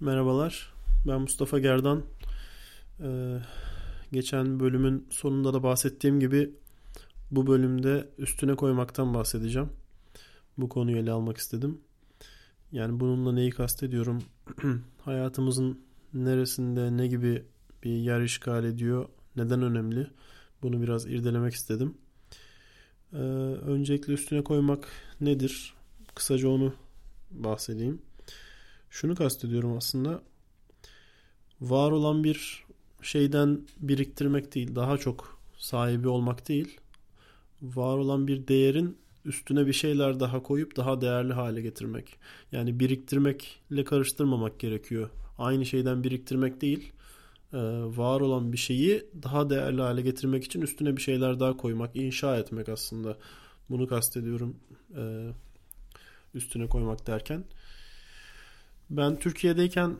Merhabalar, ben Mustafa Gerdan. Ee, geçen bölümün sonunda da bahsettiğim gibi bu bölümde üstüne koymaktan bahsedeceğim. Bu konuyu ele almak istedim. Yani bununla neyi kastediyorum? Hayatımızın neresinde ne gibi bir yer işgal ediyor, neden önemli? Bunu biraz irdelemek istedim. Ee, öncelikle üstüne koymak nedir? Kısaca onu bahsedeyim. Şunu kastediyorum aslında. Var olan bir şeyden biriktirmek değil, daha çok sahibi olmak değil. Var olan bir değerin üstüne bir şeyler daha koyup daha değerli hale getirmek. Yani biriktirmekle karıştırmamak gerekiyor. Aynı şeyden biriktirmek değil, e, var olan bir şeyi daha değerli hale getirmek için üstüne bir şeyler daha koymak, inşa etmek aslında. Bunu kastediyorum e, üstüne koymak derken. Ben Türkiye'deyken,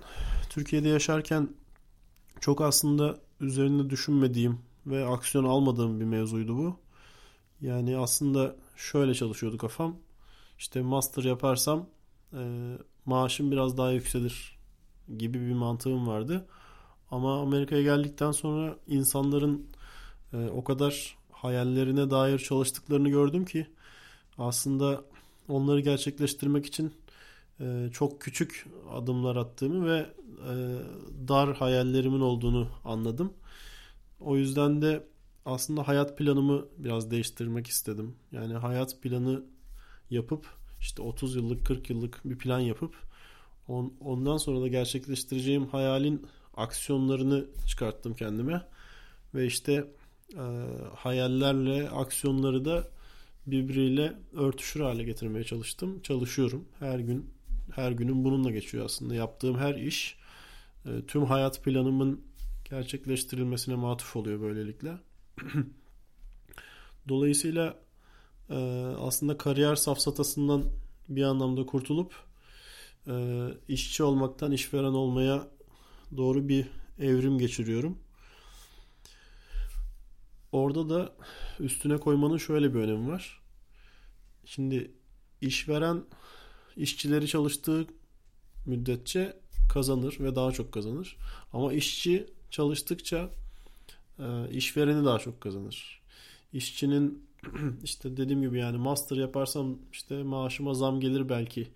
Türkiye'de yaşarken çok aslında üzerinde düşünmediğim ve aksiyon almadığım bir mevzuydu bu. Yani aslında şöyle çalışıyordu kafam. İşte master yaparsam e, maaşım biraz daha yükselir gibi bir mantığım vardı. Ama Amerika'ya geldikten sonra insanların e, o kadar hayallerine dair çalıştıklarını gördüm ki aslında onları gerçekleştirmek için e, çok küçük adımlar attığımı ve e, dar hayallerimin olduğunu anladım. O yüzden de aslında hayat planımı biraz değiştirmek istedim. Yani hayat planı yapıp işte 30 yıllık 40 yıllık bir plan yapıp ondan sonra da gerçekleştireceğim hayalin aksiyonlarını çıkarttım kendime. Ve işte e, hayallerle aksiyonları da birbiriyle örtüşür hale getirmeye çalıştım. Çalışıyorum. Her gün her günüm bununla geçiyor aslında. Yaptığım her iş e, tüm hayat planımın gerçekleştirilmesine matuf oluyor böylelikle. Dolayısıyla e, aslında kariyer safsatasından bir anlamda kurtulup e, işçi olmaktan işveren olmaya doğru bir evrim geçiriyorum. Orada da üstüne koymanın şöyle bir önemi var. Şimdi işveren işçileri çalıştığı müddetçe kazanır ve daha çok kazanır. Ama işçi çalıştıkça e, işvereni daha çok kazanır. İşçinin işte dediğim gibi yani master yaparsam işte maaşıma zam gelir belki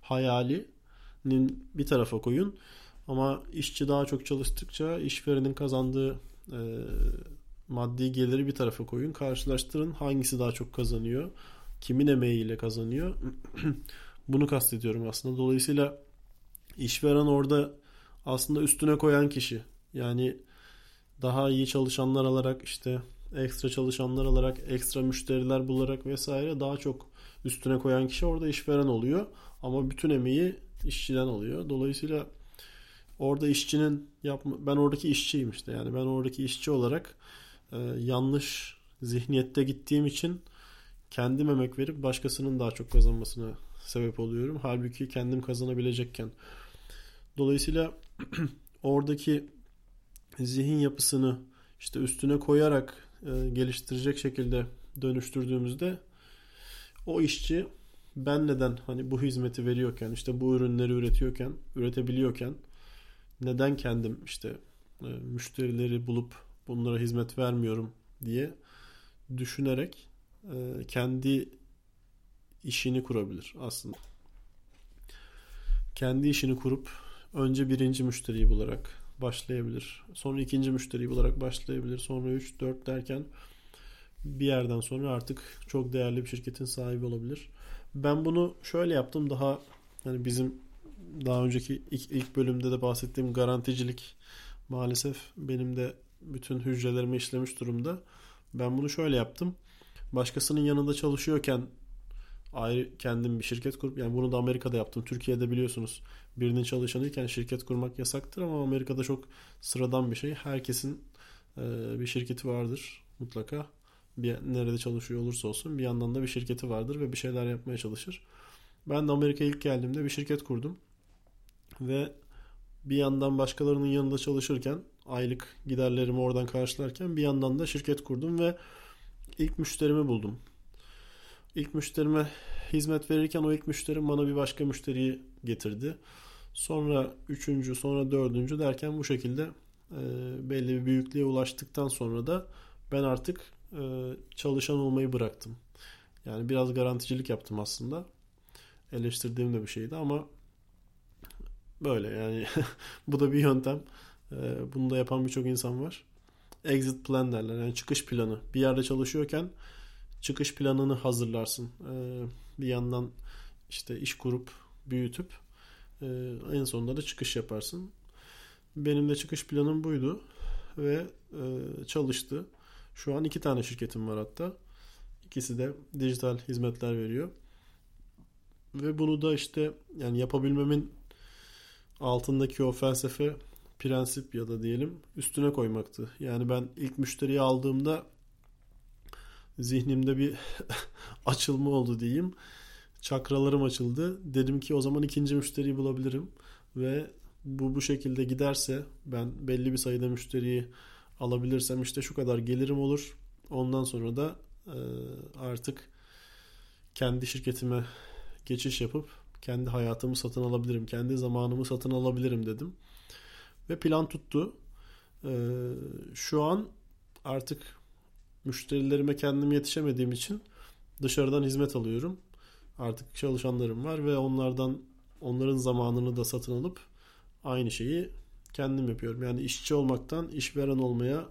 hayalinin bir tarafa koyun. Ama işçi daha çok çalıştıkça işverenin kazandığı e, maddi geliri bir tarafa koyun. Karşılaştırın hangisi daha çok kazanıyor, kimin emeğiyle kazanıyor. Bunu kastediyorum aslında. Dolayısıyla işveren orada aslında üstüne koyan kişi. Yani daha iyi çalışanlar alarak işte ekstra çalışanlar alarak ekstra müşteriler bularak vesaire daha çok üstüne koyan kişi orada işveren oluyor. Ama bütün emeği işçiden oluyor. Dolayısıyla orada işçinin yapma ben oradaki işçiyim işte. Yani ben oradaki işçi olarak e, yanlış zihniyette gittiğim için kendim emek verip başkasının daha çok kazanmasını sebep oluyorum. Halbuki kendim kazanabilecekken. Dolayısıyla oradaki zihin yapısını işte üstüne koyarak e, geliştirecek şekilde dönüştürdüğümüzde o işçi ben neden hani bu hizmeti veriyorken işte bu ürünleri üretiyorken üretebiliyorken neden kendim işte e, müşterileri bulup bunlara hizmet vermiyorum diye düşünerek e, kendi işini kurabilir aslında. Kendi işini kurup önce birinci müşteriyi bularak başlayabilir. Sonra ikinci müşteriyi bularak başlayabilir. Sonra 3, 4 derken bir yerden sonra artık çok değerli bir şirketin sahibi olabilir. Ben bunu şöyle yaptım. Daha hani bizim daha önceki ilk, ilk bölümde de bahsettiğim garanticilik maalesef benim de bütün hücrelerimi işlemiş durumda. Ben bunu şöyle yaptım. Başkasının yanında çalışıyorken ayrı kendim bir şirket kurup yani bunu da Amerika'da yaptım. Türkiye'de biliyorsunuz birinin çalışanıyken şirket kurmak yasaktır ama Amerika'da çok sıradan bir şey. Herkesin e, bir şirketi vardır mutlaka. Bir nerede çalışıyor olursa olsun bir yandan da bir şirketi vardır ve bir şeyler yapmaya çalışır. Ben de Amerika'ya ilk geldiğimde bir şirket kurdum. Ve bir yandan başkalarının yanında çalışırken aylık giderlerimi oradan karşılarken bir yandan da şirket kurdum ve ilk müşterimi buldum ilk müşterime hizmet verirken o ilk müşterim bana bir başka müşteriyi getirdi. Sonra üçüncü, sonra dördüncü derken bu şekilde e, belli bir büyüklüğe ulaştıktan sonra da ben artık e, çalışan olmayı bıraktım. Yani biraz garanticilik yaptım aslında. Eleştirdiğim de bir şeydi ama böyle yani bu da bir yöntem. E, bunu da yapan birçok insan var. Exit plan derler yani çıkış planı. Bir yerde çalışıyorken çıkış planını hazırlarsın. E, bir yandan işte iş kurup büyütüp e, en sonunda da çıkış yaparsın. Benim de çıkış planım buydu ve e, çalıştı. Şu an iki tane şirketim var hatta. İkisi de dijital hizmetler veriyor. Ve bunu da işte yani yapabilmemin altındaki o felsefe prensip ya da diyelim üstüne koymaktı. Yani ben ilk müşteriyi aldığımda zihnimde bir açılma oldu diyeyim. Çakralarım açıldı. Dedim ki o zaman ikinci müşteriyi bulabilirim ve bu bu şekilde giderse ben belli bir sayıda müşteriyi alabilirsem işte şu kadar gelirim olur. Ondan sonra da e, artık kendi şirketime geçiş yapıp kendi hayatımı satın alabilirim. Kendi zamanımı satın alabilirim dedim. Ve plan tuttu. E, şu an artık müşterilerime kendim yetişemediğim için dışarıdan hizmet alıyorum. Artık çalışanlarım var ve onlardan onların zamanını da satın alıp aynı şeyi kendim yapıyorum. Yani işçi olmaktan işveren olmaya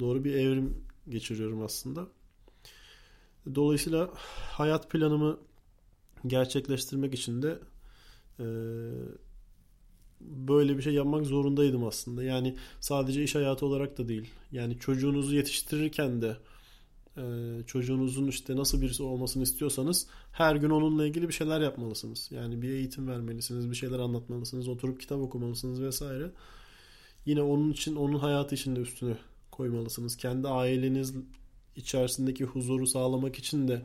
doğru bir evrim geçiriyorum aslında. Dolayısıyla hayat planımı gerçekleştirmek için de böyle bir şey yapmak zorundaydım aslında. Yani sadece iş hayatı olarak da değil. Yani çocuğunuzu yetiştirirken de e, çocuğunuzun işte nasıl birisi olmasını istiyorsanız her gün onunla ilgili bir şeyler yapmalısınız. Yani bir eğitim vermelisiniz, bir şeyler anlatmalısınız, oturup kitap okumalısınız vesaire. Yine onun için, onun hayatı için de üstüne koymalısınız. Kendi aileniz içerisindeki huzuru sağlamak için de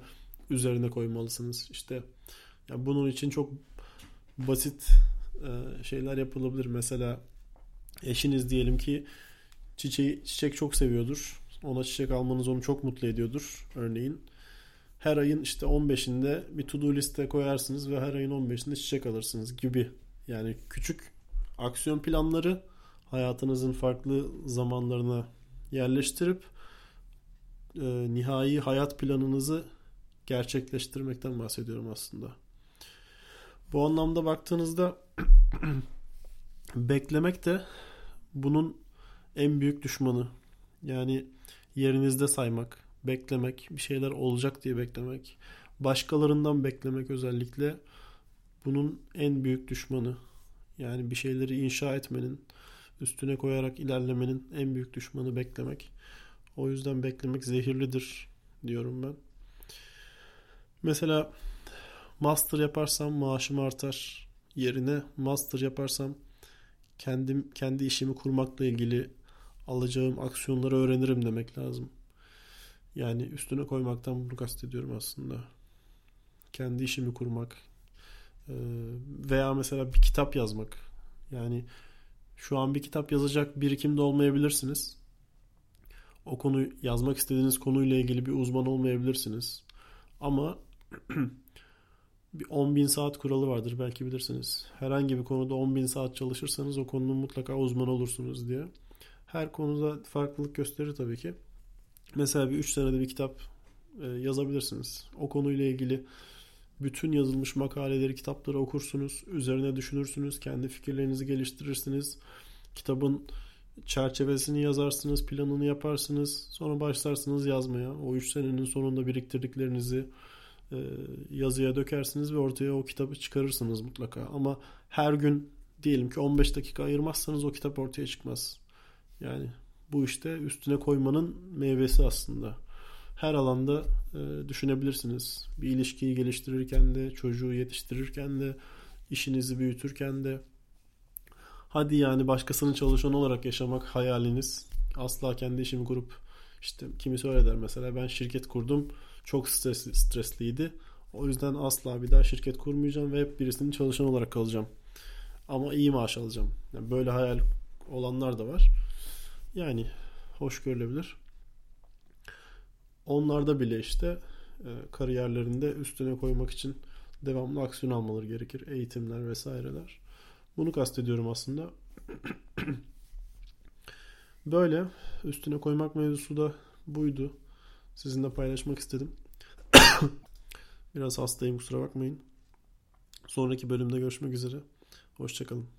üzerine koymalısınız. İşte ya bunun için çok basit şeyler yapılabilir. Mesela eşiniz diyelim ki çiçeği, çiçek çok seviyordur. Ona çiçek almanız onu çok mutlu ediyordur örneğin. Her ayın işte 15'inde bir to do liste koyarsınız ve her ayın 15'inde çiçek alırsınız gibi. Yani küçük aksiyon planları hayatınızın farklı zamanlarına yerleştirip e, nihai hayat planınızı gerçekleştirmekten bahsediyorum aslında. Bu anlamda baktığınızda beklemek de bunun en büyük düşmanı. Yani yerinizde saymak, beklemek, bir şeyler olacak diye beklemek, başkalarından beklemek özellikle bunun en büyük düşmanı. Yani bir şeyleri inşa etmenin, üstüne koyarak ilerlemenin en büyük düşmanı beklemek. O yüzden beklemek zehirlidir diyorum ben. Mesela master yaparsam maaşım artar yerine master yaparsam kendim kendi işimi kurmakla ilgili alacağım aksiyonları öğrenirim demek lazım. Yani üstüne koymaktan bunu kastediyorum aslında. Kendi işimi kurmak veya mesela bir kitap yazmak. Yani şu an bir kitap yazacak birikimde olmayabilirsiniz. O konu yazmak istediğiniz konuyla ilgili bir uzman olmayabilirsiniz. Ama bir 10 bin saat kuralı vardır belki bilirsiniz. Herhangi bir konuda 10 bin saat çalışırsanız o konunun mutlaka uzman olursunuz diye. Her konuda farklılık gösterir tabii ki. Mesela bir 3 senede bir kitap e, yazabilirsiniz. O konuyla ilgili bütün yazılmış makaleleri, kitapları okursunuz. Üzerine düşünürsünüz. Kendi fikirlerinizi geliştirirsiniz. Kitabın çerçevesini yazarsınız, planını yaparsınız. Sonra başlarsınız yazmaya. O 3 senenin sonunda biriktirdiklerinizi yazıya dökersiniz ve ortaya o kitabı çıkarırsınız mutlaka. Ama her gün diyelim ki 15 dakika ayırmazsanız o kitap ortaya çıkmaz. Yani bu işte üstüne koymanın meyvesi aslında. Her alanda e, düşünebilirsiniz. Bir ilişkiyi geliştirirken de, çocuğu yetiştirirken de, işinizi büyütürken de. Hadi yani başkasının çalışanı olarak yaşamak hayaliniz. Asla kendi işimi kurup işte kimisi öyle der mesela ben şirket kurdum çok stresli, stresliydi. O yüzden asla bir daha şirket kurmayacağım ve hep birisinin çalışan olarak kalacağım. Ama iyi maaş alacağım. Yani böyle hayal olanlar da var. Yani hoş görülebilir. Onlarda bile işte e, kariyerlerinde üstüne koymak için devamlı aksiyon almaları gerekir. Eğitimler vesaireler. Bunu kastediyorum aslında. Böyle üstüne koymak mevzusu da buydu. Sizinle paylaşmak istedim. Biraz hastayım kusura bakmayın. Sonraki bölümde görüşmek üzere. Hoşçakalın.